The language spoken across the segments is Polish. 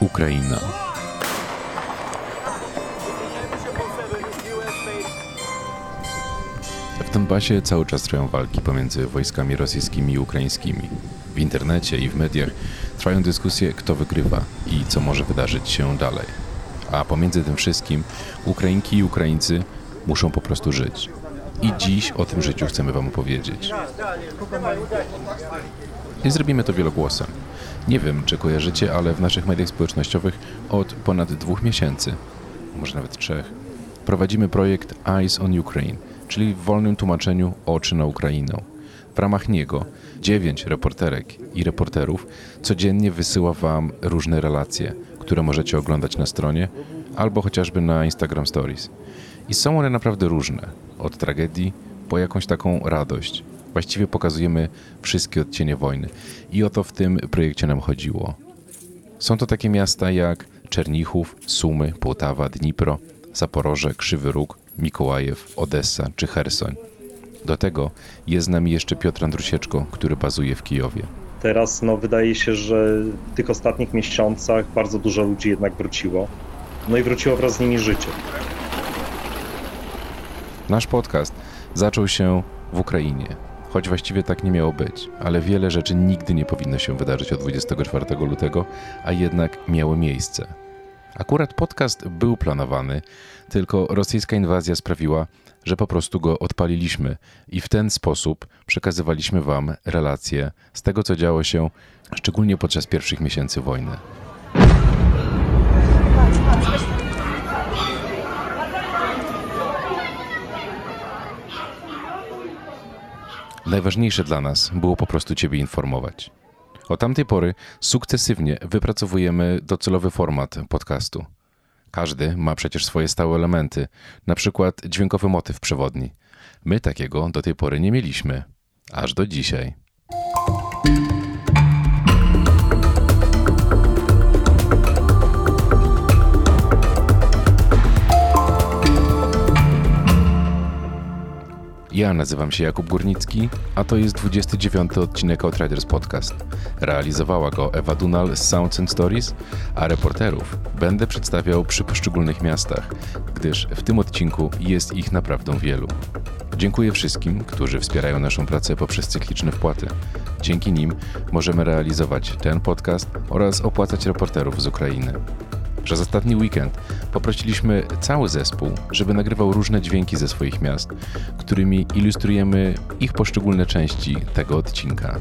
Ukraina. W Donbasie cały czas trwają walki pomiędzy wojskami rosyjskimi i ukraińskimi. W internecie i w mediach trwają dyskusje, kto wygrywa i co może wydarzyć się dalej. A pomiędzy tym wszystkim Ukrainki i Ukraińcy muszą po prostu żyć. I dziś o tym życiu chcemy Wam opowiedzieć. I zrobimy to wielogłosem. Nie wiem, czy kojarzycie, ale w naszych mediach społecznościowych od ponad dwóch miesięcy, może nawet trzech, prowadzimy projekt Eyes on Ukraine, czyli w wolnym tłumaczeniu Oczy na Ukrainę. W ramach niego dziewięć reporterek i reporterów codziennie wysyła Wam różne relacje, które możecie oglądać na stronie albo chociażby na Instagram Stories. I są one naprawdę różne, od tragedii po jakąś taką radość. Właściwie pokazujemy wszystkie odcienie wojny i o to w tym projekcie nam chodziło. Są to takie miasta jak Czernichów, Sumy, Płotawa, Dnipro, Zaporoże, Krzywy Róg, Mikołajew, Odessa czy Hersoń. Do tego jest z nami jeszcze Piotr Andrusieczko, który bazuje w Kijowie. Teraz no, wydaje się, że w tych ostatnich miesiącach bardzo dużo ludzi jednak wróciło. No i wróciło wraz z nimi życie. Nasz podcast zaczął się w Ukrainie, choć właściwie tak nie miało być, ale wiele rzeczy nigdy nie powinno się wydarzyć od 24 lutego, a jednak miało miejsce. Akurat podcast był planowany, tylko rosyjska inwazja sprawiła, że po prostu go odpaliliśmy i w ten sposób przekazywaliśmy Wam relacje z tego, co działo się szczególnie podczas pierwszych miesięcy wojny. Najważniejsze dla nas było po prostu Ciebie informować. Od tamtej pory sukcesywnie wypracowujemy docelowy format podcastu. Każdy ma przecież swoje stałe elementy, na przykład dźwiękowy motyw przewodni. My takiego do tej pory nie mieliśmy, aż do dzisiaj. Ja nazywam się Jakub Górnicki, a to jest 29 odcinek Outriders Podcast. Realizowała go Ewa Dunal z Sounds and Stories, a reporterów będę przedstawiał przy poszczególnych miastach, gdyż w tym odcinku jest ich naprawdę wielu. Dziękuję wszystkim, którzy wspierają naszą pracę poprzez cykliczne wpłaty. Dzięki nim możemy realizować ten podcast oraz opłacać reporterów z Ukrainy. Przez ostatni weekend poprosiliśmy cały zespół, żeby nagrywał różne dźwięki ze swoich miast, którymi ilustrujemy ich poszczególne części tego odcinka.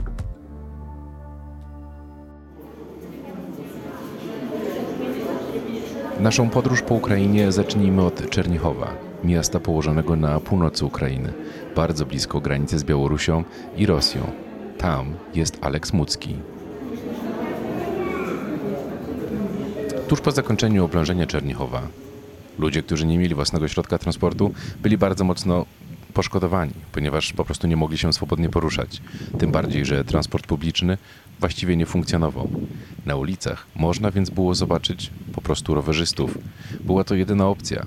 Naszą podróż po Ukrainie zacznijmy od Czernichowa, miasta położonego na północy Ukrainy, bardzo blisko granicy z Białorusią i Rosją. Tam jest Aleks Mucki, Tuż po zakończeniu oblężenia Czernichowa, ludzie, którzy nie mieli własnego środka transportu, byli bardzo mocno poszkodowani, ponieważ po prostu nie mogli się swobodnie poruszać. Tym bardziej, że transport publiczny właściwie nie funkcjonował. Na ulicach można więc było zobaczyć po prostu rowerzystów. Była to jedyna opcja,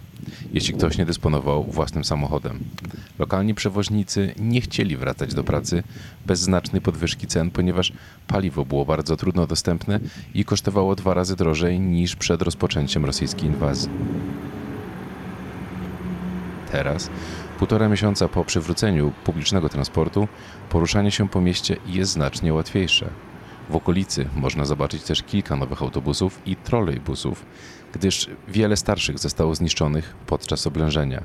jeśli ktoś nie dysponował własnym samochodem. Lokalni przewoźnicy nie chcieli wracać do pracy bez znacznej podwyżki cen, ponieważ paliwo było bardzo trudno dostępne i kosztowało dwa razy drożej niż przed rozpoczęciem rosyjskiej inwazji. Teraz, półtora miesiąca po przywróceniu publicznego transportu, poruszanie się po mieście jest znacznie łatwiejsze. W okolicy można zobaczyć też kilka nowych autobusów i trolejbusów, gdyż wiele starszych zostało zniszczonych podczas oblężenia.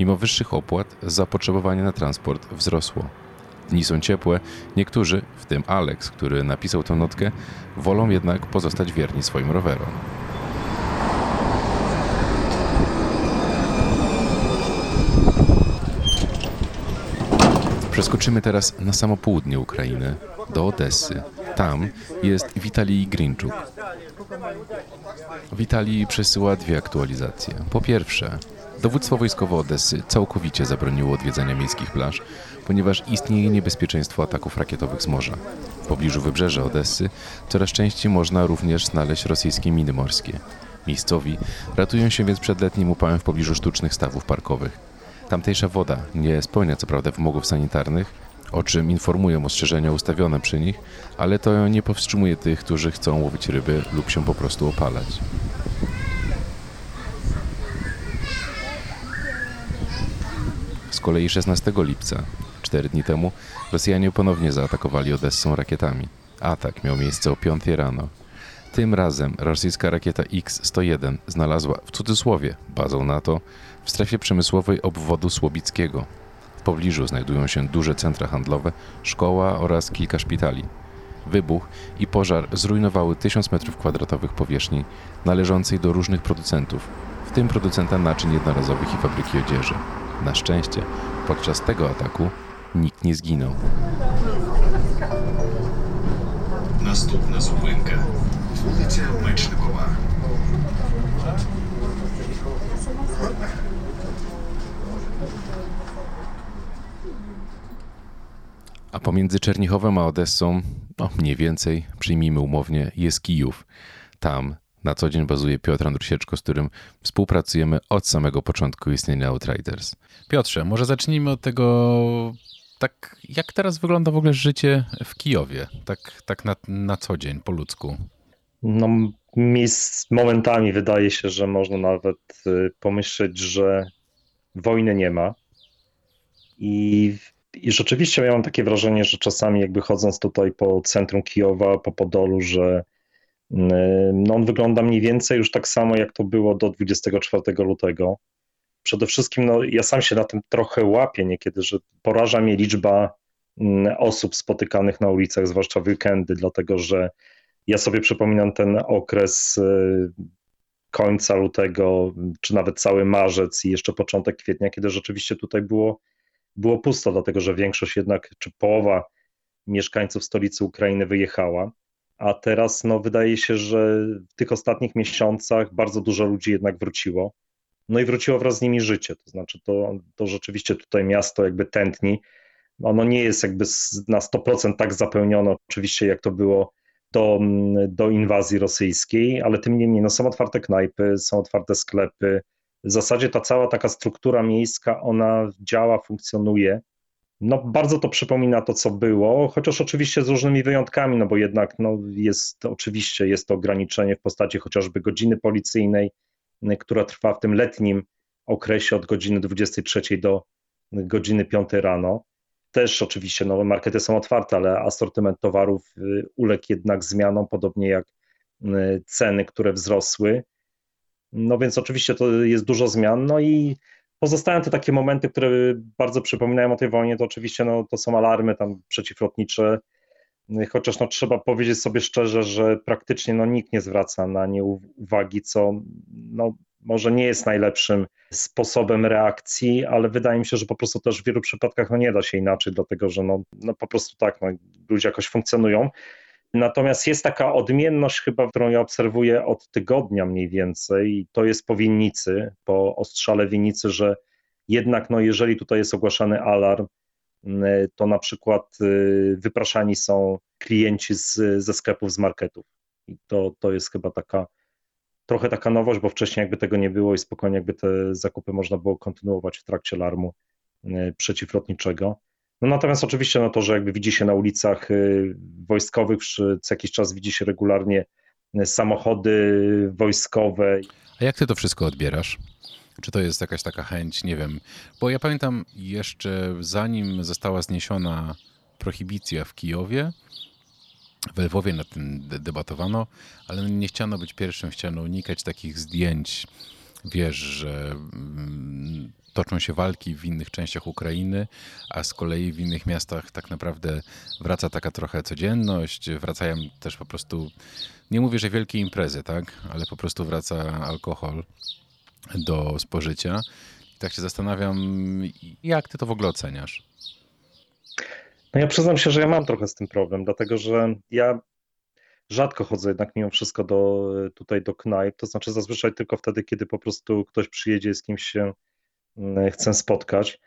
Mimo wyższych opłat, zapotrzebowanie na transport wzrosło. Dni są ciepłe, niektórzy, w tym Alex, który napisał tę notkę, wolą jednak pozostać wierni swoim rowerom. Przeskoczymy teraz na samo południe Ukrainy, do Odessy. Tam jest Witalij Grinczuk. Witalij przesyła dwie aktualizacje. Po pierwsze, dowództwo wojskowe Odessy całkowicie zabroniło odwiedzania miejskich plaż, ponieważ istnieje niebezpieczeństwo ataków rakietowych z morza. W pobliżu wybrzeża Odessy coraz częściej można również znaleźć rosyjskie miny morskie. Miejscowi ratują się więc przed letnim upałem w pobliżu sztucznych stawów parkowych. Tamtejsza woda nie spełnia co prawda wymogów sanitarnych, o czym informują ostrzeżenia ustawione przy nich, ale to nie powstrzymuje tych, którzy chcą łowić ryby lub się po prostu opalać. Z kolei 16 lipca, cztery dni temu, Rosjanie ponownie zaatakowali Odessą rakietami. Atak miał miejsce o 5 rano. Tym razem rosyjska rakieta X-101 znalazła w cudzysłowie bazę NATO w strefie przemysłowej obwodu Słobickiego W pobliżu znajdują się duże centra handlowe, szkoła oraz kilka szpitali. Wybuch i pożar zrujnowały 1000 m2 powierzchni należącej do różnych producentów, w tym producenta naczyń jednorazowych i fabryki odzieży. Na szczęście podczas tego ataku nikt nie zginął. Наступна зупинка. Вулиця Мечникова. A pomiędzy Czernichowem a Odessą, no mniej więcej, przyjmijmy umownie, jest Kijów. Tam na co dzień bazuje Piotr Andrusieczko, z którym współpracujemy od samego początku istnienia Outriders. Piotrze, może zacznijmy od tego, tak jak teraz wygląda w ogóle życie w Kijowie, tak, tak na, na co dzień, po ludzku? No, mi z momentami wydaje się, że można nawet y, pomyśleć, że wojny nie ma. I, I rzeczywiście miałem takie wrażenie, że czasami jakby chodząc tutaj po centrum Kijowa, po Podolu, że y, no on wygląda mniej więcej już tak samo, jak to było do 24 lutego. Przede wszystkim no, ja sam się na tym trochę łapię niekiedy, że poraża mnie liczba mm, osób spotykanych na ulicach, zwłaszcza w weekendy, dlatego że ja sobie przypominam ten okres y, końca lutego, czy nawet cały marzec i jeszcze początek kwietnia, kiedy rzeczywiście tutaj było, było pusto, dlatego że większość jednak, czy połowa mieszkańców stolicy Ukrainy wyjechała. A teraz no, wydaje się, że w tych ostatnich miesiącach bardzo dużo ludzi jednak wróciło. No i wróciło wraz z nimi życie. To znaczy, to, to rzeczywiście tutaj miasto jakby tętni. Ono nie jest jakby na 100% tak zapełnione, oczywiście, jak to było do, do inwazji rosyjskiej, ale tym niemniej no, są otwarte knajpy, są otwarte sklepy. W zasadzie ta cała taka struktura miejska, ona działa, funkcjonuje. No, bardzo to przypomina to, co było, chociaż oczywiście z różnymi wyjątkami, no bo jednak no, jest oczywiście jest to ograniczenie w postaci chociażby godziny policyjnej, która trwa w tym letnim okresie od godziny 23 do godziny 5 rano. Też oczywiście nowe markety są otwarte, ale asortyment towarów y, uległ jednak zmianom, podobnie jak ceny, które wzrosły. No więc oczywiście to jest dużo zmian. No i pozostają te takie momenty, które bardzo przypominają o tej wojnie, to oczywiście no, to są alarmy tam przeciwlotnicze, chociaż no, trzeba powiedzieć sobie szczerze, że praktycznie no, nikt nie zwraca na nie uwagi, co no, może nie jest najlepszym sposobem reakcji, ale wydaje mi się, że po prostu też w wielu przypadkach no, nie da się inaczej, dlatego że no, no po prostu tak, no, ludzie jakoś funkcjonują. Natomiast jest taka odmienność chyba, którą ja obserwuję od tygodnia mniej więcej i to jest po winnicy, po ostrzale winnicy, że jednak no, jeżeli tutaj jest ogłaszany alarm, Y, to na przykład y, wypraszani są klienci z, ze sklepów, z marketów. I to, to jest chyba taka trochę taka nowość, bo wcześniej jakby tego nie było i spokojnie jakby te zakupy można było kontynuować w trakcie alarmu y, przeciwlotniczego. No natomiast oczywiście no to, że jakby widzi się na ulicach wojskowych, co jakiś czas widzi się regularnie samochody wojskowe. A jak ty to wszystko odbierasz? Czy to jest jakaś taka chęć, nie wiem. Bo ja pamiętam jeszcze zanim została zniesiona prohibicja w Kijowie, w Lwowie nad tym debatowano, ale nie chciano być pierwszym, chciano unikać takich zdjęć. Wiesz, że mm, toczą się walki w innych częściach Ukrainy, a z kolei w innych miastach tak naprawdę wraca taka trochę codzienność, wracają też po prostu, nie mówię, że wielkie imprezy, tak, ale po prostu wraca alkohol do spożycia. I tak się zastanawiam, jak ty to w ogóle oceniasz? No ja przyznam się, że ja mam trochę z tym problem, dlatego że ja rzadko chodzę jednak mimo wszystko do, tutaj do knajp, to znaczy zazwyczaj tylko wtedy, kiedy po prostu ktoś przyjedzie z kimś się chcę spotkać.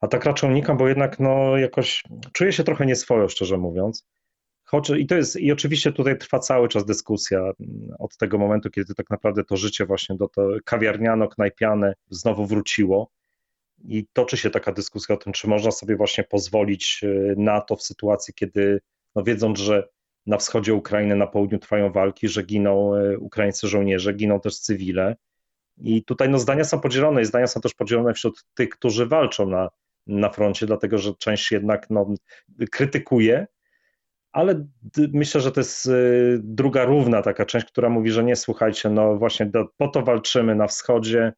A tak raczej unikam, bo jednak no jakoś czuję się trochę nieswojo, szczerze mówiąc. Choć, i, to jest, I oczywiście tutaj trwa cały czas dyskusja mm, od tego momentu, kiedy tak naprawdę to życie właśnie do to kawiarniano, knajpiane znowu wróciło. i toczy się taka dyskusja o tym, czy można sobie właśnie pozwolić na to w sytuacji, kiedy no wiedząc, że na wschodzie Ukrainy, na południu trwają walki, że giną ukraińscy żołnierze, giną też cywile. I tutaj no, zdania są podzielone i zdania są też podzielone wśród tych, którzy walczą na, na froncie, dlatego że część jednak no, krytykuje, ale myślę, że to jest y, druga równa taka część, która mówi, że nie słuchajcie, no właśnie do, po to walczymy na wschodzie,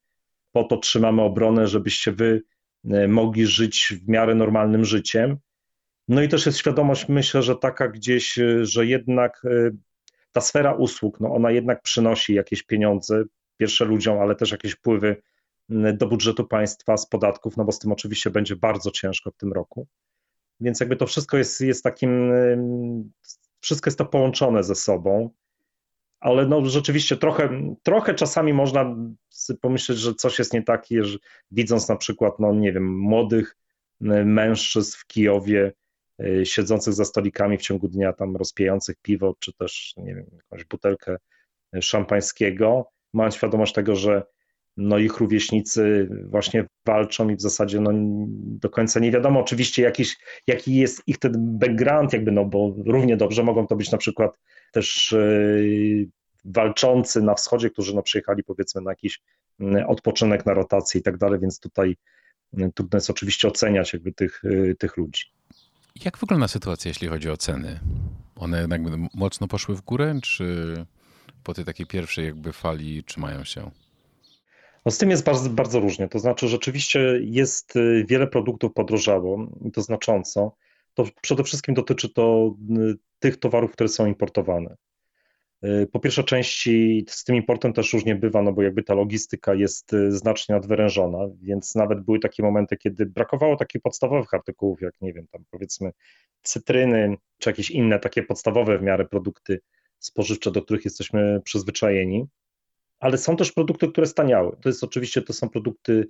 po to trzymamy obronę, żebyście wy y, mogli żyć w miarę normalnym życiem. No i też jest świadomość, myślę, że taka gdzieś, y, że jednak ta sfera usług, no ona jednak przynosi jakieś pieniądze, pierwsze ludziom, ale też jakieś wpływy do budżetu państwa z podatków, no bo z tym oczywiście będzie bardzo ciężko w tym roku. Więc jakby to wszystko jest, jest takim, wszystko jest to połączone ze sobą, ale no rzeczywiście trochę, trochę czasami można pomyśleć, że coś jest nie takie, że widząc na przykład, no nie wiem, młodych mężczyzn w Kijowie, e, siedzących za stolikami w ciągu dnia, tam rozpijających piwo, czy też, nie wiem, jakąś butelkę szampańskiego, mając świadomość tego, że no ich rówieśnicy właśnie walczą i w zasadzie no, do końca nie wiadomo oczywiście jakiś, jaki jest ich ten background, jakby, no bo równie dobrze mogą to być na przykład też yy, walczący na wschodzie, którzy no, przyjechali powiedzmy na jakiś odpoczynek, na rotację i tak dalej, więc tutaj trudno jest oczywiście oceniać jakby tych, tych ludzi. Jak wygląda sytuacja, jeśli chodzi o ceny? One jednak mocno poszły w górę, czy po tej takiej pierwszej jakby fali trzymają się? No z tym jest bardzo, bardzo różnie. To znaczy, rzeczywiście jest y, wiele produktów podrożało i to znacząco. To przede wszystkim dotyczy to y, tych towarów, które są importowane. Y, po pierwsze, części z tym importem też różnie bywa, no bo jakby ta logistyka jest znacznie nadwyrężona, więc nawet były takie momenty, kiedy brakowało takich podstawowych artykułów, jak nie wiem, tam powiedzmy cytryny, czy jakieś inne takie podstawowe w miarę produkty spożywcze, do których jesteśmy przyzwyczajeni ale są też produkty, które staniały. To jest oczywiście, to są produkty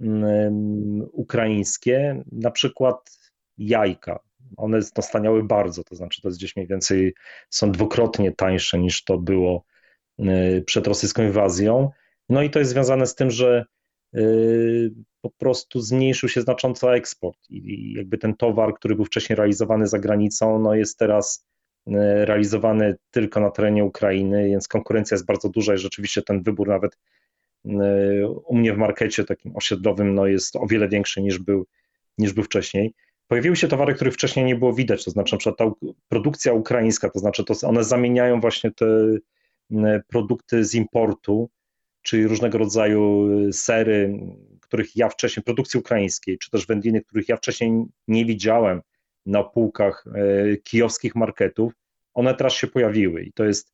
um, ukraińskie, na przykład jajka. One staniały bardzo, to znaczy to jest gdzieś mniej więcej, są dwukrotnie tańsze niż to było y, przed rosyjską inwazją. No i to jest związane z tym, że y, po prostu zmniejszył się znacząco eksport i jakby ten towar, który był wcześniej realizowany za granicą, no jest teraz realizowany tylko na terenie Ukrainy, więc konkurencja jest bardzo duża i rzeczywiście ten wybór nawet e, u mnie w markecie takim osiedlowym no jest o wiele większy niż był, niż był wcześniej. Pojawiły się towary, których wcześniej nie było widać, to znaczy na przykład ta produkcja ukraińska, to znaczy to one zamieniają właśnie te produkty z importu, czyli różnego rodzaju sery, których ja wcześniej, produkcji ukraińskiej, czy też wędliny, których ja wcześniej nie widziałem, na półkach e, kijowskich marketów, one teraz się pojawiły i to jest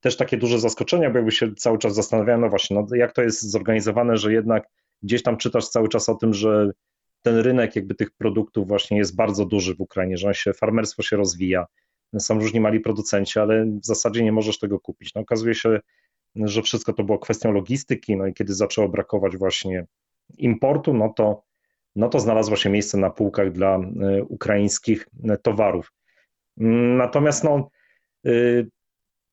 też takie duże zaskoczenie, bo jakby się cały czas zastanawiałem, no właśnie, no jak to jest zorganizowane, że jednak gdzieś tam czytasz cały czas o tym, że ten rynek jakby tych produktów właśnie jest bardzo duży w Ukrainie, że on się, farmerstwo się rozwija, są różni mali producenci, ale w zasadzie nie możesz tego kupić. No okazuje się, że wszystko to było kwestią logistyki, no i kiedy zaczęło brakować właśnie importu, no to no to znalazło się miejsce na półkach dla e, ukraińskich e, towarów. Natomiast no,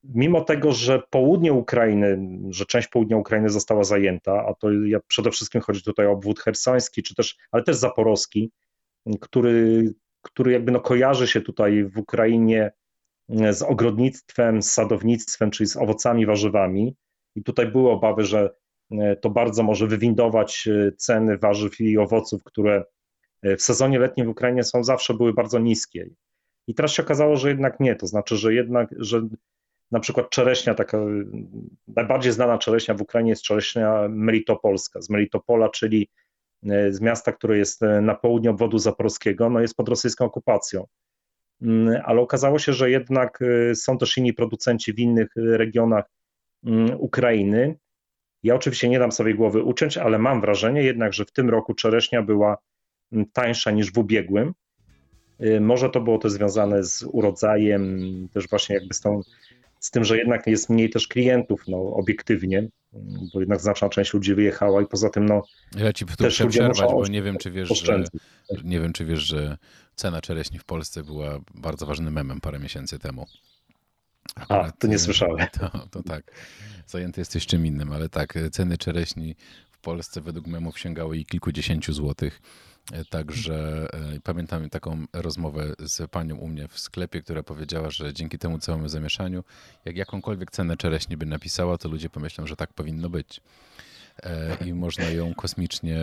mimo tego, że południe Ukrainy, że część południa Ukrainy została zajęta, a to ja, przede wszystkim chodzi tutaj o obwód hersoński, czy też, ale też zaporowski, który, który jakby no kojarzy się tutaj w Ukrainie z ogrodnictwem, z sadownictwem, czyli z owocami, warzywami. I tutaj były obawy, że E, to bardzo może wywindować e, ceny warzyw i owoców, które e, w sezonie letnim w Ukrainie są zawsze były bardzo niskie. I teraz się okazało, że jednak nie, to znaczy, że jednak, że na przykład czereśnia, taka najbardziej znana czereśnia w Ukrainie jest czereśnia melitopolska, z Melitopola, czyli z miasta, które jest na południu obwodu zaporowskiego, no jest pod rosyjską okupacją. Mm, ale okazało się, że jednak są też inni producenci w innych regionach mm, Ukrainy, ja oczywiście nie dam sobie głowy uciąć, ale mam wrażenie jednak, że w tym roku czereśnia była mm, tańsza niż w ubiegłym. Y, może to było to związane z urodzajem, też właśnie jakby z, tą, z tym, że jednak jest mniej też klientów, no obiektywnie, mm, bo jednak znaczna część ludzi wyjechała i poza tym no Ja ci też przerwać, bo nie wiem, czy wiesz, że, nie wiem, czy wiesz, że cena czereśni w Polsce była bardzo ważnym memem parę miesięcy temu. Akurat, A, to nie słyszałem. To, to tak zajęty jesteś czym innym, ale tak, ceny czereśni w Polsce według memów sięgały i kilkudziesięciu złotych. E, także e, pamiętam taką rozmowę z panią u mnie w sklepie, która powiedziała, że dzięki temu całemu zamieszaniu, jak jakąkolwiek cenę czereśni by napisała, to ludzie pomyślą, że tak powinno być. E, I można ją kosmicznie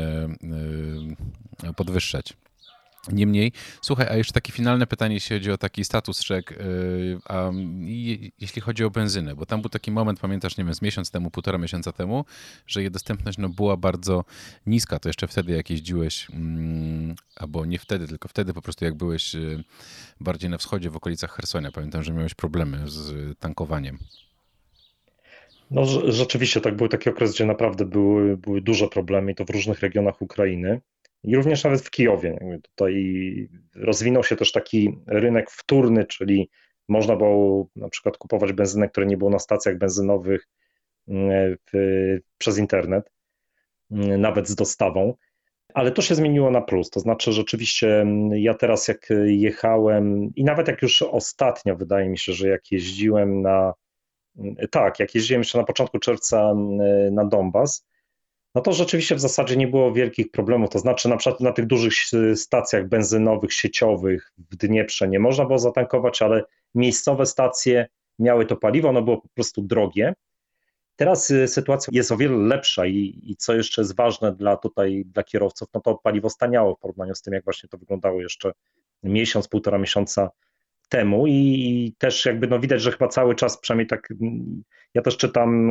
podwyższać. Niemniej, słuchaj, a jeszcze takie finalne pytanie, jeśli chodzi o taki status check, yy, a jeśli chodzi o benzynę, bo tam był taki moment, pamiętasz, nie wiem, z miesiąc temu, półtora miesiąca temu, że jej dostępność no, była bardzo niska. To jeszcze wtedy, jak jeździłeś, mm, albo nie wtedy, tylko wtedy po prostu jak byłeś yy, bardziej na wschodzie, w okolicach Hersonia. Pamiętam, że miałeś problemy z tankowaniem. No rzeczywiście, tak był taki okres, gdzie naprawdę były, były duże problemy i to w różnych regionach Ukrainy i również nawet w Kijowie. Tutaj rozwinął się też taki rynek wtórny, czyli można było na przykład kupować benzynę, które nie było na stacjach benzynowych mm, w, przez internet, mm, nawet z dostawą. Ale to się zmieniło na plus. To znaczy, rzeczywiście mm, ja teraz, jak jechałem, i nawet jak już ostatnio, wydaje mi się, że jak jeździłem na. Tak, jak jeździłem jeszcze na początku czerwca na Donbas, no to rzeczywiście w zasadzie nie było wielkich problemów. To znaczy, na przykład na tych dużych stacjach benzynowych, sieciowych w Dnieprze nie można było zatankować, ale miejscowe stacje miały to paliwo, ono było po prostu drogie. Teraz y, sytuacja jest o wiele lepsza i, i, co jeszcze jest ważne dla tutaj dla kierowców, no to paliwo staniało w porównaniu z tym, jak właśnie to wyglądało jeszcze miesiąc, półtora miesiąca temu i, i też jakby no widać, że chyba cały czas, przynajmniej tak, ja też czytam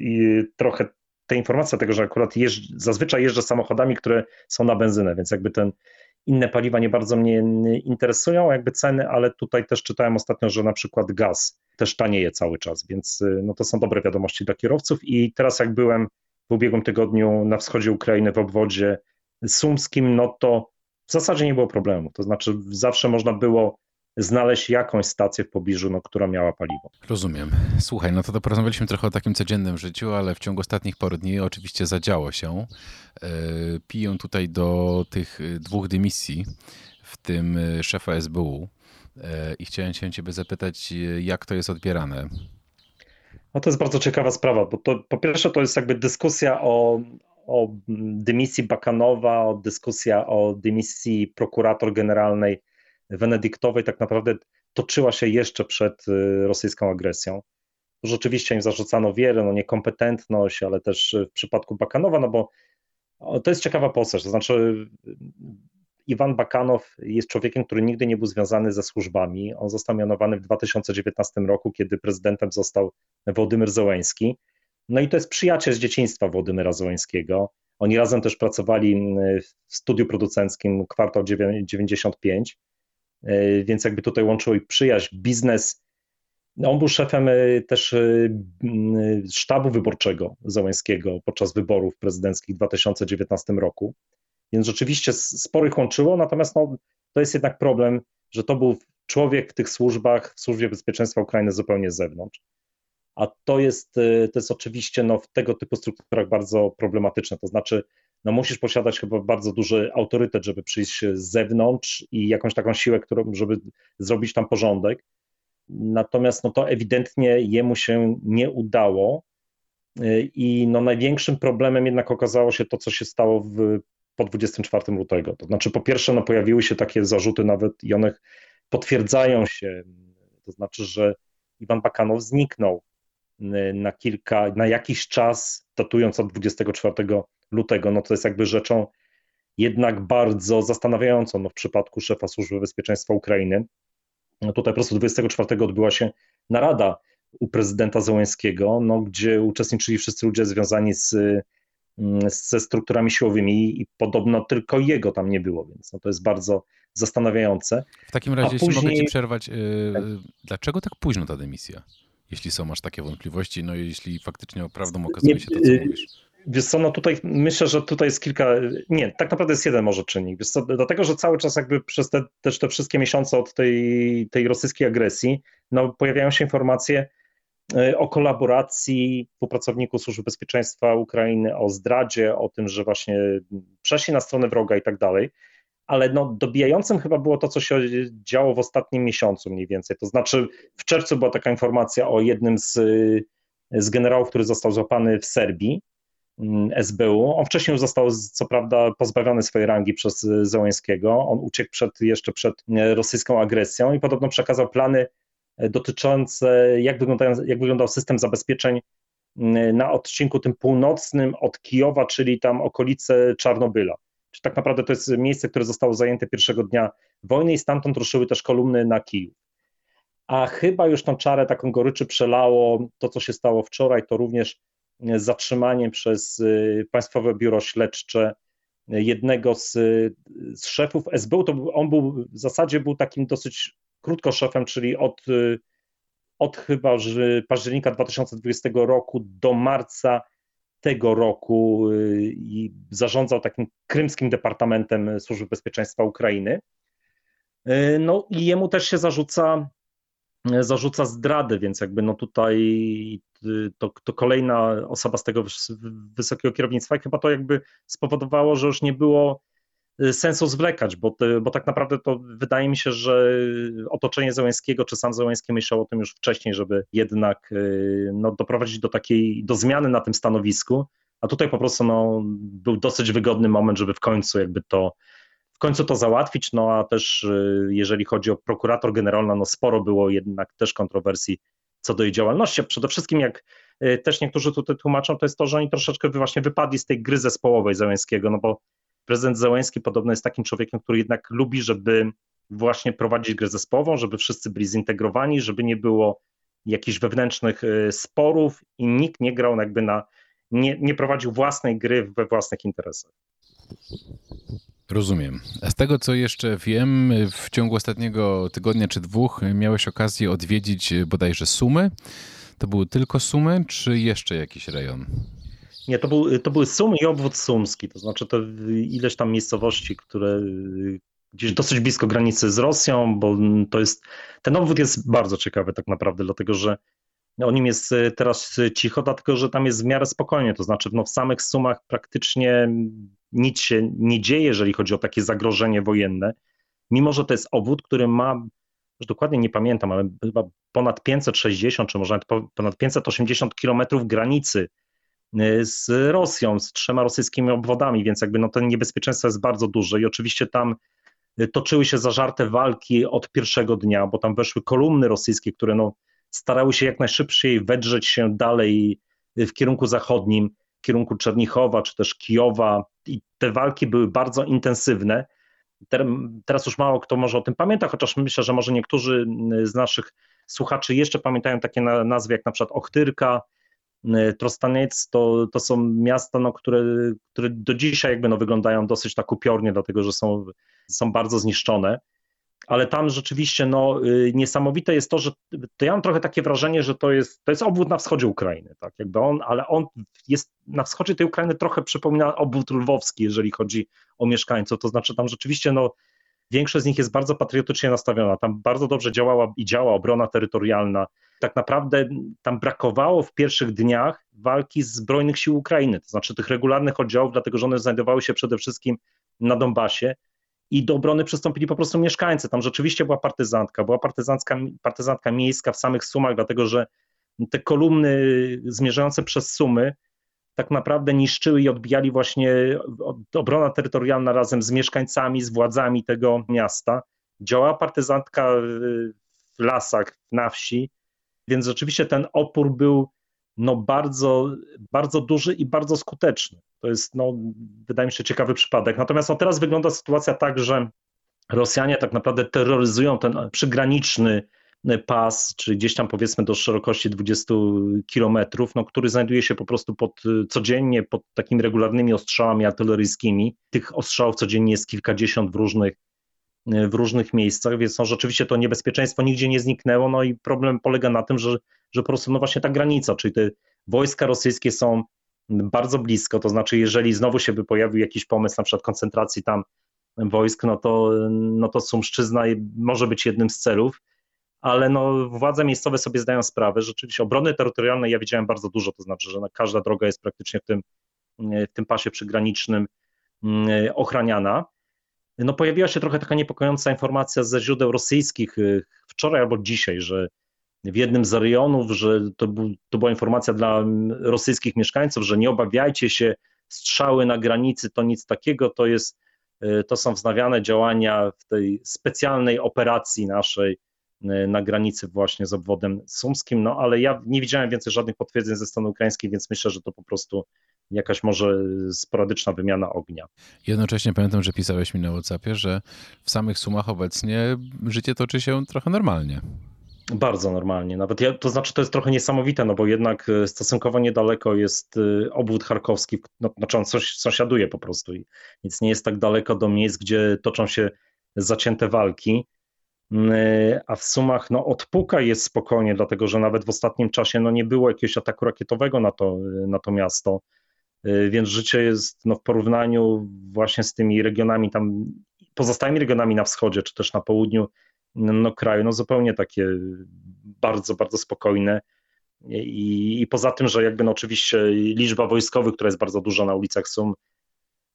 y, trochę te informacje tego, że akurat jeżdż, zazwyczaj jeżdżę samochodami, które są na benzynę, więc jakby ten inne paliwa nie bardzo mnie interesują, jakby ceny, ale tutaj też czytałem ostatnio, że na przykład gaz też tanieje cały czas, więc y, no to są dobre wiadomości dla kierowców. I teraz jak byłem w ubiegłym tygodniu na wschodzie Ukrainy w obwodzie sumskim, no to w zasadzie nie było problemu, to znaczy zawsze można było znaleźć jakąś stację w pobliżu, no, która miała paliwo. Rozumiem. Słuchaj, no to, to porozmawialiśmy trochę o takim codziennym życiu, ale w ciągu ostatnich paru dni oczywiście zadziało się. E, piją tutaj do tych dwóch dymisji, w tym szefa SBU. E, I chciałem się ciebie zapytać, jak to jest odbierane? No to jest bardzo ciekawa sprawa, bo to po pierwsze to jest jakby dyskusja o, o dymisji Bakanowa, dyskusja o dymisji prokurator generalnej wenedyktowej tak naprawdę toczyła się jeszcze przed y, rosyjską agresją. Rzeczywiście im zarzucano wiele, no niekompetentność, ale też w przypadku Bakanowa, no bo to jest ciekawa postać, to znaczy Iwan Bakanow jest człowiekiem, który nigdy nie był związany ze służbami. On został mianowany w 2019 roku, kiedy prezydentem został Władimir Zełenski. No i to jest przyjaciel z dzieciństwa Władimira Zełenskiego. Oni razem też pracowali w studiu producenckim Kwartał 95. E, więc jakby tutaj łączyło i przyjaźń, biznes. No, on był szefem e, też e, sztabu wyborczego Załęskiego podczas wyborów prezydenckich w 2019 roku, więc rzeczywiście sporych łączyło, natomiast no, to jest jednak problem, że to był człowiek w tych służbach, w służbie bezpieczeństwa Ukrainy zupełnie z zewnątrz. A to jest, to jest oczywiście no, w tego typu strukturach bardzo problematyczne. To znaczy, no musisz posiadać chyba bardzo duży autorytet, żeby przyjść z zewnątrz i jakąś taką siłę, którą, żeby zrobić tam porządek. Natomiast no to ewidentnie jemu się nie udało. I no największym problemem jednak okazało się to, co się stało w, po 24 lutego. To znaczy, po pierwsze, no pojawiły się takie zarzuty nawet i one potwierdzają się. To znaczy, że Iwan Bakanow zniknął na kilka, na jakiś czas, datując od 24 lutego, no to jest jakby rzeczą jednak bardzo zastanawiającą no w przypadku szefa Służby Bezpieczeństwa Ukrainy. No tutaj po prostu 24 odbyła się narada u prezydenta Zełęskiego, no, gdzie uczestniczyli wszyscy ludzie związani z, mm, ze strukturami siłowymi i podobno tylko jego tam nie było, więc no to jest bardzo zastanawiające. W takim razie, A jeśli później... mogę ci przerwać, yy, dlaczego tak późno ta dymisja? Jeśli są masz takie wątpliwości, no jeśli faktycznie prawdą okazuje się to, co mówisz. Wiesz co, no tutaj myślę, że tutaj jest kilka, nie, tak naprawdę jest jeden może czynnik. Wiesz co, dlatego, że cały czas jakby przez te, też te wszystkie miesiące od tej, tej rosyjskiej agresji, no pojawiają się informacje e, o kolaboracji współpracowników Służby Bezpieczeństwa Ukrainy, o zdradzie, o tym, że właśnie przeszli na stronę wroga i tak dalej. Ale no, dobijającym chyba było to, co się działo w ostatnim miesiącu mniej więcej. To znaczy w czerwcu była taka informacja o jednym z, z generałów, który został złapany w Serbii, mm, SBU. On wcześniej już został, co prawda, pozbawiony swojej rangi przez Zełęskiego. On uciekł przed, jeszcze przed rosyjską agresją i podobno przekazał plany dotyczące, jak, jak wyglądał system zabezpieczeń na odcinku tym północnym od Kijowa, czyli tam okolice Czarnobyla. Czyli tak naprawdę to jest miejsce, które zostało zajęte pierwszego dnia wojny i stamtąd ruszyły też kolumny na Kijów. A chyba już tą czarę taką goryczy przelało to, co się stało wczoraj, to również zatrzymaniem przez y, Państwowe Biuro Śledcze jednego z, z szefów SBU. To on był w zasadzie był takim dosyć krótko szefem, czyli od y, od chyba że października 2020 roku do marca tego roku y, i zarządzał takim krymskim departamentem Służby Bezpieczeństwa Ukrainy. Y, no i jemu też się zarzuca, zarzuca zdradę, więc jakby no tutaj y, to, to kolejna osoba z tego wysokiego kierownictwa i chyba to jakby spowodowało, że już nie było Y, sensu zwlekać, bo, bo tak naprawdę to wydaje mi się, że otoczenie Zełęskiego, czy sam Zełęski myślał o tym już wcześniej, żeby jednak y, no, doprowadzić do takiej, do zmiany na tym stanowisku, a tutaj po prostu no, był dosyć wygodny moment, żeby w końcu jakby to w końcu to załatwić, no a też y, jeżeli chodzi o prokurator generalna, no sporo było jednak też kontrowersji co do jej działalności. Przede wszystkim jak też niektórzy tutaj tłumaczą, to jest to, że oni troszeczkę właśnie wypadli z tej gry zespołowej Załęskiego, no bo prezydent Zełenski podobno jest takim człowiekiem, który jednak lubi, żeby właśnie prowadzić grę zespołową, żeby wszyscy byli zintegrowani, żeby nie było jakichś wewnętrznych y, sporów i nikt nie grał jakby na, nie, nie prowadził własnej gry we własnych interesach. Rozumiem. Z tego, co jeszcze wiem, w ciągu ostatniego tygodnia czy dwóch miałeś okazję odwiedzić bodajże Sumy. To były tylko Sumy, czy jeszcze jakiś rejon? Nie, to, był, to były Sum i obwód sumski, to znaczy to ileś tam miejscowości, które gdzieś dosyć blisko granicy z Rosją, bo to jest, ten obwód jest bardzo ciekawy tak naprawdę, dlatego że o nim jest teraz cicho, dlatego że tam jest w miarę spokojnie, to znaczy no, w samych Sumach praktycznie nic się nie dzieje, jeżeli chodzi o takie zagrożenie wojenne, mimo że to jest obwód, który ma, już dokładnie nie pamiętam, ale chyba ponad 560, czy może nawet ponad 580 kilometrów granicy z Rosją, z trzema rosyjskimi obwodami, więc jakby no to niebezpieczeństwo jest bardzo duże i oczywiście tam y, toczyły się zażarte walki od pierwszego dnia, bo tam weszły kolumny rosyjskie, które no starały się jak najszybciej wedrzeć się dalej y, w kierunku zachodnim, w kierunku Czernichowa czy też Kijowa i te walki były bardzo intensywne. Teraz już mało kto może o tym pamięta, chociaż myślę, że może niektórzy z naszych słuchaczy jeszcze pamiętają takie nazwy jak na przykład Ochtyrka, E, Trostaniec to, to są miasta, no, które, które do dzisiaj jakby no, wyglądają dosyć tak upiornie, dlatego że są, są bardzo zniszczone. Ale tam rzeczywiście no, y, niesamowite jest to, że to ja mam trochę takie wrażenie, że to jest, to jest obwód na wschodzie Ukrainy, tak? Jakby on, ale on jest na wschodzie tej Ukrainy trochę przypomina obwód lwowski, jeżeli chodzi o mieszkańców. To znaczy tam rzeczywiście no, większość z nich jest bardzo patriotycznie nastawiona. Tam bardzo dobrze działała i działa obrona terytorialna tak naprawdę tam brakowało w pierwszych dniach walki zbrojnych sił Ukrainy, to znaczy tych regularnych oddziałów, dlatego że one znajdowały się przede wszystkim na Donbasie i do obrony przystąpili po prostu mieszkańcy. Tam rzeczywiście była partyzantka, była partyzantka miejska w samych Sumach, dlatego że te kolumny zmierzające przez Sumy tak naprawdę niszczyły i odbijali właśnie obrona terytorialna razem z mieszkańcami, z władzami tego miasta. Działała partyzantka w lasach, na wsi, więc rzeczywiście ten opór był no, bardzo, bardzo duży i bardzo skuteczny. To jest, no, wydaje mi się, ciekawy przypadek. Natomiast no, teraz wygląda sytuacja tak, że Rosjanie tak naprawdę terroryzują ten przygraniczny pas, czyli gdzieś tam powiedzmy do szerokości 20 kilometrów, no, który znajduje się po prostu pod, codziennie pod takimi regularnymi ostrzałami artyleryjskimi. Tych ostrzałów codziennie jest kilkadziesiąt w różnych w różnych miejscach, więc no, rzeczywiście to niebezpieczeństwo nigdzie nie zniknęło, no i problem polega na tym, że, że po prostu no właśnie ta granica, czyli te wojska rosyjskie są bardzo blisko, to znaczy jeżeli znowu się by pojawił jakiś pomysł na przykład koncentracji tam wojsk, no to, no to Sumszczyzna może być jednym z celów, ale no władze miejscowe sobie zdają sprawę, rzeczywiście obrony terytorialnej ja widziałem bardzo dużo, to znaczy, że każda droga jest praktycznie w tym, w tym pasie przygranicznym mm, ochraniana, no pojawiła się trochę taka niepokojąca informacja ze źródeł rosyjskich y, wczoraj albo dzisiaj, że w jednym z rejonów, że to, był, to była informacja dla rosyjskich mieszkańców, że nie obawiajcie się, strzały na granicy to nic takiego, to jest, to są wznawiane działania w tej specjalnej operacji naszej na granicy właśnie z obwodem sumskim, no ale ja nie widziałem więcej żadnych potwierdzeń ze strony ukraińskiej, więc myślę, że to po prostu jakaś może sporadyczna wymiana ognia. Jednocześnie pamiętam, że pisałeś mi na WhatsAppie, że w samych Sumach obecnie życie toczy się trochę normalnie. Bardzo normalnie. Nawet ja, to znaczy, to jest trochę niesamowite, no bo jednak e, stosunkowo niedaleko jest e, obwód charkowski, no, znaczy on coś sąsiaduje po prostu, więc nie jest tak daleko do miejsc, gdzie toczą się zacięte walki. Mm, e, a w sumach no, odpuka jest spokojnie, dlatego że nawet w ostatnim czasie no, nie było jakiegoś ataku rakietowego na to, na to miasto. Y, więc życie jest no, w porównaniu właśnie z tymi regionami tam, pozostałymi regionami na wschodzie, czy też na południu no, kraju, no zupełnie takie bardzo, bardzo spokojne. I, I, poza tym, że jakby no oczywiście liczba wojskowych, która jest bardzo duża na ulicach Sum,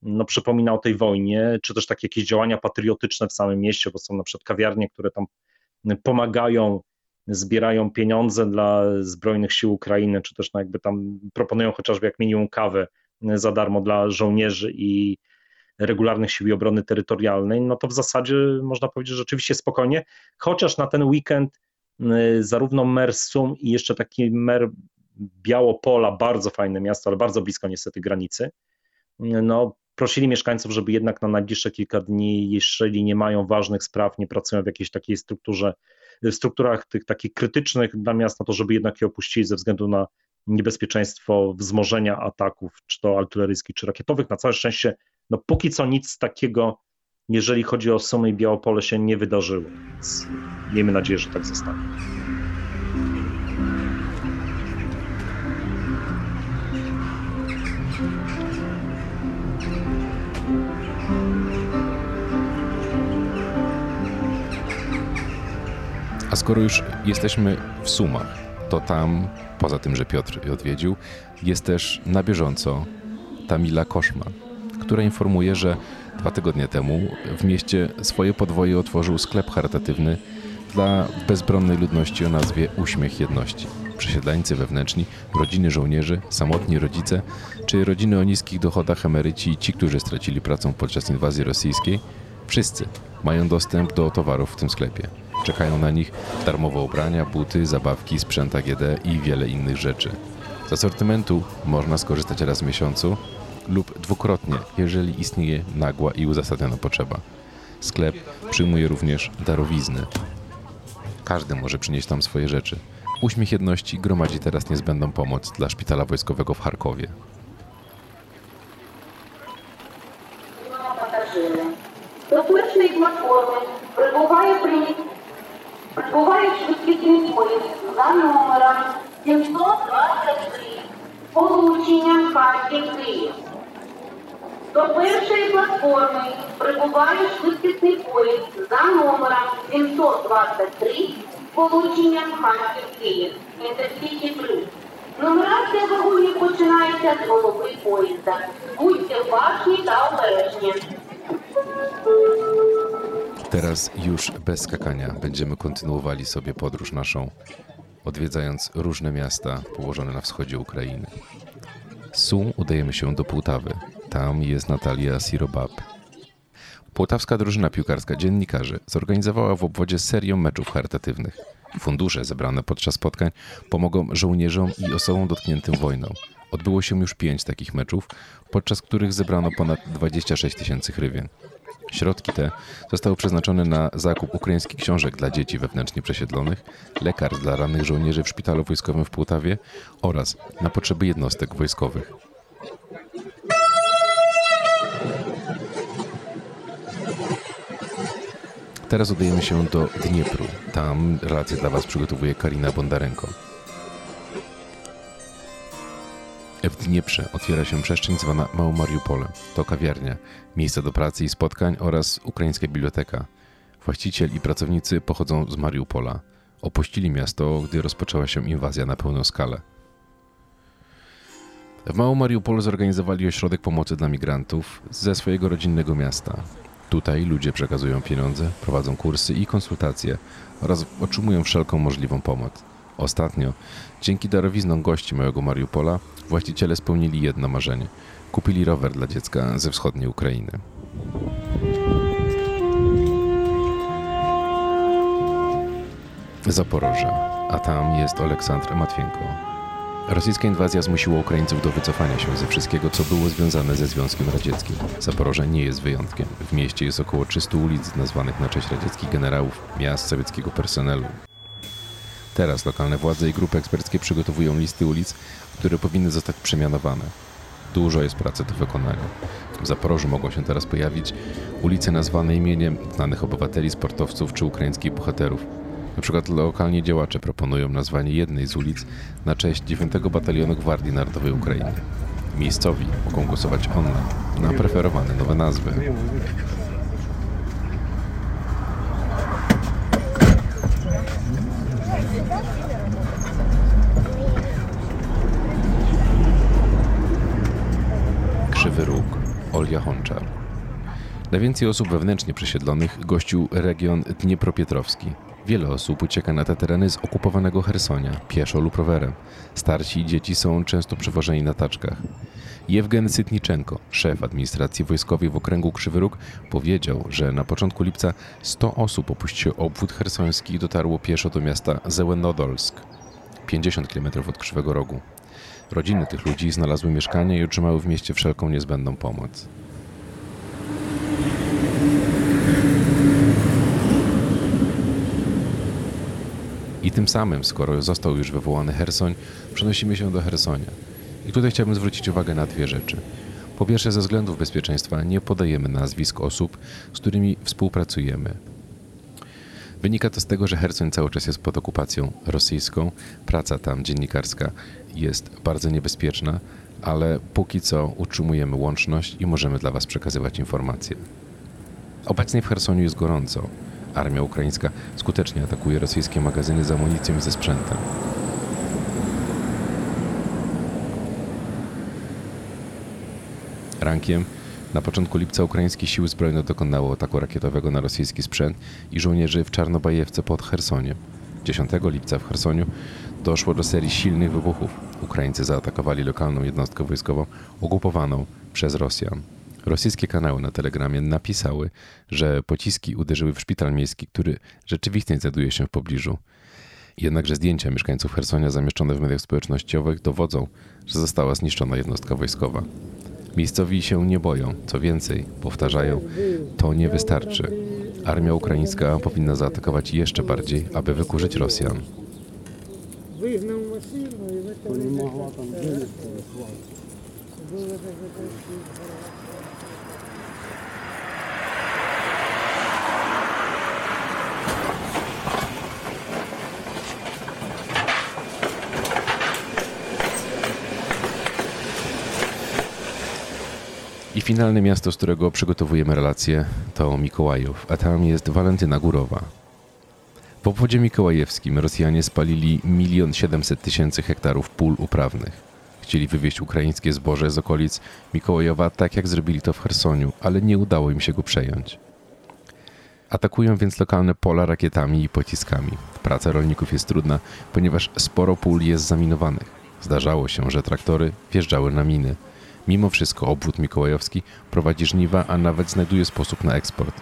no przypomina o tej wojnie, czy też takie jakieś działania patriotyczne w samym mieście, bo są na przykład kawiarnie, które tam pomagają zbierają pieniądze dla Zbrojnych Sił Ukrainy, czy też no jakby tam proponują chociażby jak minimum kawę za darmo dla żołnierzy i regularnych sił obrony terytorialnej, no to w zasadzie można powiedzieć, że rzeczywiście spokojnie, chociaż na ten weekend y, zarówno mer Sum i jeszcze taki mer Białopola, bardzo fajne miasto, ale bardzo blisko niestety granicy, y, no prosili mieszkańców, żeby jednak na najbliższe kilka dni, jeżeli nie mają ważnych spraw, nie pracują w jakiejś takiej strukturze w strukturach tych takich krytycznych dla miasta, to żeby jednak je opuścili ze względu na niebezpieczeństwo wzmożenia ataków, czy to artyleryjskich, czy rakietowych. Na całe szczęście, no póki co nic takiego, jeżeli chodzi o Sumy i Białopole, się nie wydarzyło. Więc miejmy nadzieję, że tak zostanie. A skoro już jesteśmy w Sumach, to tam, poza tym, że Piotr odwiedził, jest też na bieżąco Tamila Koszman, która informuje, że dwa tygodnie temu w mieście swoje podwoje otworzył sklep charytatywny dla bezbronnej ludności o nazwie Uśmiech Jedności. Przesiedleńcy wewnętrzni, rodziny żołnierzy, samotni rodzice, czy rodziny o niskich dochodach, emeryci i ci, którzy stracili pracę podczas inwazji rosyjskiej, wszyscy mają dostęp do towarów w tym sklepie. Czekają na nich darmowe ubrania, buty, zabawki, sprzęt AGD i wiele innych rzeczy. Z asortymentu można skorzystać raz w miesiącu lub dwukrotnie, jeżeli istnieje nagła i uzasadniona potrzeba. Sklep przyjmuje również darowizny. Każdy może przynieść tam swoje rzeczy. Uśmiech Jedności gromadzi teraz niezbędną pomoc dla szpitala wojskowego w Charkowie. Прибуває швидкісний поїзд за номером 723 полученням Харків Київ. До першої платформи прибуває швидкісний поїзд за номером 723 полученням Харків Київ. Інтерсіті Плюс. Нумерація вагонів починається з голови поїзда. Будьте уважні та обережні. Teraz już bez skakania będziemy kontynuowali sobie podróż naszą, odwiedzając różne miasta położone na wschodzie Ukrainy. Z Sum udajemy się do Półtawy. Tam jest Natalia Sirobab. Półtawska drużyna piłkarska dziennikarzy zorganizowała w obwodzie serię meczów charytatywnych. Fundusze zebrane podczas spotkań pomogą żołnierzom i osobom dotkniętym wojną. Odbyło się już pięć takich meczów, podczas których zebrano ponad 26 tysięcy hrywien. Środki te zostały przeznaczone na zakup ukraińskich książek dla dzieci wewnętrznie przesiedlonych, lekarstw dla rannych żołnierzy w szpitalu wojskowym w Półtawie oraz na potrzeby jednostek wojskowych. Teraz udajemy się do Dniepru. Tam relacje dla Was przygotowuje Karina Bondarenko. W Dnieprze otwiera się przestrzeń zwana Mało Mariupole. To kawiarnia, miejsce do pracy i spotkań oraz ukraińska biblioteka. Właściciel i pracownicy pochodzą z Mariupola. Opuścili miasto, gdy rozpoczęła się inwazja na pełną skalę. W Mało Mariupolu zorganizowali ośrodek pomocy dla migrantów ze swojego rodzinnego miasta. Tutaj ludzie przekazują pieniądze, prowadzą kursy i konsultacje oraz otrzymują wszelką możliwą pomoc. Ostatnio, dzięki darowiznom gości mojego Mariupola, właściciele spełnili jedno marzenie. Kupili rower dla dziecka ze wschodniej Ukrainy. Zaporoże, a tam jest Aleksandr Matwienko. Rosyjska inwazja zmusiła Ukraińców do wycofania się ze wszystkiego, co było związane ze Związkiem Radzieckim. Zaporoże nie jest wyjątkiem. W mieście jest około 300 ulic nazwanych na cześć radzieckich generałów, miast sowieckiego personelu. Teraz lokalne władze i grupy eksperckie przygotowują listy ulic, które powinny zostać przemianowane. Dużo jest pracy do wykonania. W Zaporożu mogą się teraz pojawić ulice nazwane imieniem znanych obywateli, sportowców czy ukraińskich bohaterów. Na przykład lokalni działacze proponują nazwanie jednej z ulic na cześć 9 Batalionu Gwardii Narodowej Ukrainy. Miejscowi mogą głosować online na preferowane nowe nazwy. Krzywy Olia Honczar. Najwięcej osób wewnętrznie przesiedlonych gościł region Dniepropietrowski. Wiele osób ucieka na te tereny z okupowanego Hersonia, pieszo lub rowerem. Starsi i dzieci są często przewożeni na taczkach. Jewgen Sytniczenko, szef administracji wojskowej w okręgu Krzywy Róg, powiedział, że na początku lipca 100 osób opuściło obwód hersoński i dotarło pieszo do miasta Zełenodolsk, 50 km od Krzywego Rogu. Rodziny tych ludzi znalazły mieszkanie i otrzymały w mieście wszelką niezbędną pomoc. I tym samym, skoro został już wywołany Hersoń, przenosimy się do Hersonia. I tutaj chciałbym zwrócić uwagę na dwie rzeczy. Po pierwsze, ze względów bezpieczeństwa nie podajemy nazwisk osób, z którymi współpracujemy. Wynika to z tego, że Hersoń cały czas jest pod okupacją rosyjską. Praca tam dziennikarska jest bardzo niebezpieczna, ale póki co utrzymujemy łączność i możemy dla Was przekazywać informacje. Obecnie w Hersoniu jest gorąco. Armia ukraińska skutecznie atakuje rosyjskie magazyny z amunicją i ze sprzętem. Rankiem na początku lipca ukraińskie siły zbrojne dokonały ataku rakietowego na rosyjski sprzęt i żołnierzy w Czarnobajewce pod Chersoniem. 10 lipca w Chersoniu doszło do serii silnych wybuchów. Ukraińcy zaatakowali lokalną jednostkę wojskową okupowaną przez Rosjan. Rosyjskie kanały na Telegramie napisały, że pociski uderzyły w szpital miejski, który rzeczywiście znajduje się w pobliżu. Jednakże zdjęcia mieszkańców Hersonia zamieszczone w mediach społecznościowych dowodzą, że została zniszczona jednostka wojskowa. Miejscowi się nie boją, co więcej, powtarzają, to nie wystarczy. Armia ukraińska powinna zaatakować jeszcze bardziej, aby wykurzyć Rosjan. Wygnał i I finalne miasto, z którego przygotowujemy relacje, to Mikołajów, a tam jest Walentyna Górowa. W obwodzie mikołajewskim Rosjanie spalili 1 700 tysięcy hektarów pól uprawnych. Chcieli wywieźć ukraińskie zboże z okolic Mikołajowa, tak jak zrobili to w Chersoniu, ale nie udało im się go przejąć. Atakują więc lokalne pola rakietami i pociskami. Praca rolników jest trudna, ponieważ sporo pól jest zaminowanych. Zdarzało się, że traktory wjeżdżały na miny. Mimo wszystko obwód mikołajowski prowadzi żniwa, a nawet znajduje sposób na eksport.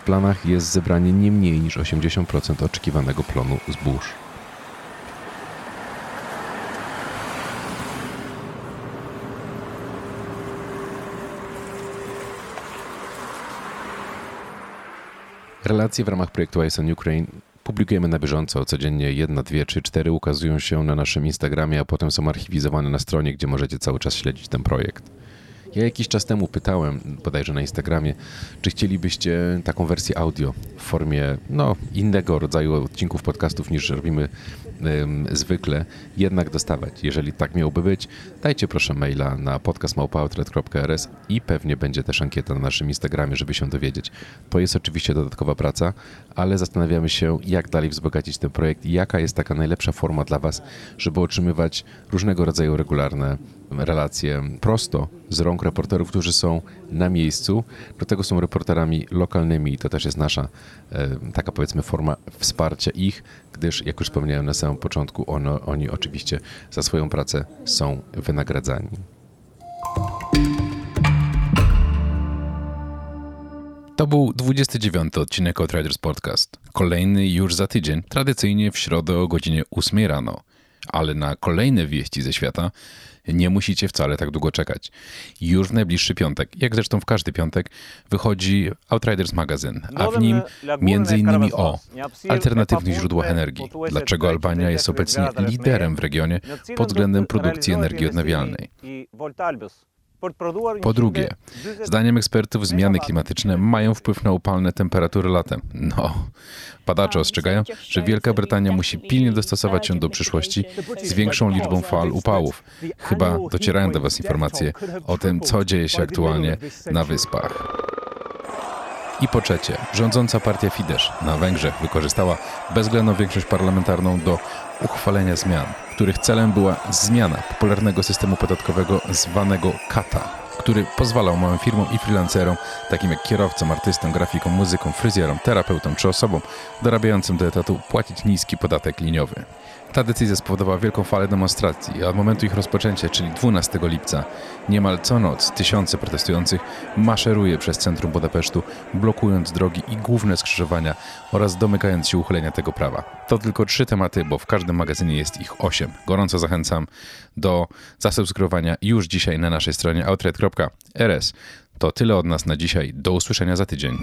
W planach jest zebranie nie mniej niż 80% oczekiwanego plonu zbóż. Relacje w ramach projektu Ice on Ukraine publikujemy na bieżąco. Codziennie jedna, dwie czy cztery ukazują się na naszym Instagramie, a potem są archiwizowane na stronie, gdzie możecie cały czas śledzić ten projekt. Ja jakiś czas temu pytałem, bodajże na Instagramie, czy chcielibyście taką wersję audio w formie no, innego rodzaju odcinków podcastów niż robimy zwykle, jednak dostawać. Jeżeli tak miałoby być, dajcie proszę maila na podcastmałpaoutlet.rs i pewnie będzie też ankieta na naszym Instagramie, żeby się dowiedzieć. To jest oczywiście dodatkowa praca, ale zastanawiamy się, jak dalej wzbogacić ten projekt i jaka jest taka najlepsza forma dla Was, żeby otrzymywać różnego rodzaju regularne relacje prosto z rąk reporterów, którzy są na miejscu. Do tego są reporterami lokalnymi i to też jest nasza e, taka powiedzmy forma wsparcia ich, gdyż jak już wspomniałem na samym początku, ono, oni oczywiście za swoją pracę są wynagradzani. To był 29 odcinek Outriders Podcast. Kolejny już za tydzień, tradycyjnie w środę o godzinie 8 rano. Ale na kolejne wieści ze świata nie musicie wcale tak długo czekać. Już w najbliższy piątek, jak zresztą w każdy piątek, wychodzi Outriders Magazyn, a w nim między innymi o alternatywnych źródłach energii, dlaczego Albania jest obecnie liderem w regionie pod względem produkcji energii odnawialnej. Po drugie, zdaniem ekspertów zmiany klimatyczne mają wpływ na upalne temperatury latem. No, badacze ostrzegają, że Wielka Brytania musi pilnie dostosować się do przyszłości z większą liczbą fal upałów. Chyba docierają do Was informacje o tym, co dzieje się aktualnie na wyspach. I po trzecie, rządząca partia Fidesz na Węgrzech wykorzystała bezwzględną większość parlamentarną do uchwalenia zmian, których celem była zmiana popularnego systemu podatkowego zwanego kata, który pozwalał małym firmom i freelancerom, takim jak kierowcom, artystom, grafikom, muzykom, fryzjerom, terapeutom czy osobom dorabiającym do etatu płacić niski podatek liniowy. Ta decyzja spowodowała wielką falę demonstracji, a od momentu ich rozpoczęcia, czyli 12 lipca, niemal co noc tysiące protestujących maszeruje przez centrum Budapesztu, blokując drogi i główne skrzyżowania oraz domykając się uchylenia tego prawa. To tylko trzy tematy, bo w każdym magazynie jest ich osiem. Gorąco zachęcam do zasubskrybowania już dzisiaj na naszej stronie outred.rs. To tyle od nas na dzisiaj. Do usłyszenia za tydzień.